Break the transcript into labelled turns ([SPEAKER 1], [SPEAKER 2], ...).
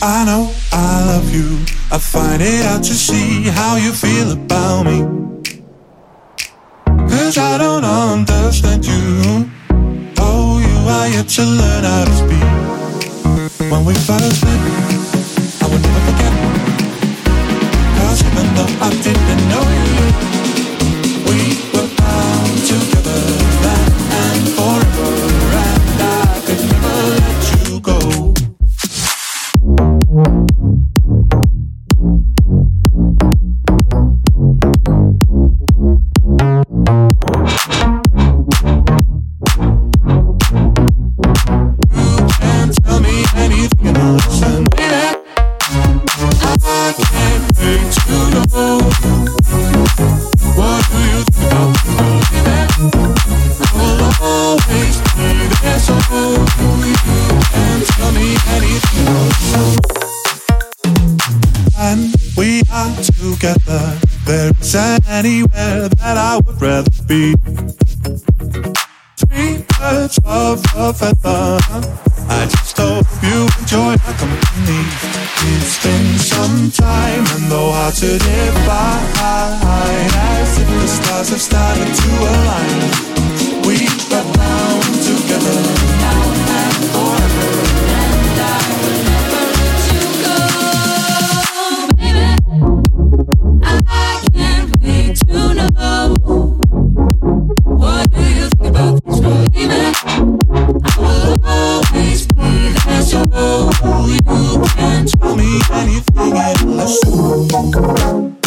[SPEAKER 1] I know I love you. I find it out to see how you feel about me. Cause I don't understand you. Oh, you are yet to learn how to speak. When we first met, together. There isn't anywhere that I would rather be. Three birds of a feather. I just hope you enjoy my company. It's been some time and though hard to divide, as if the stars have started to align. me anything at all.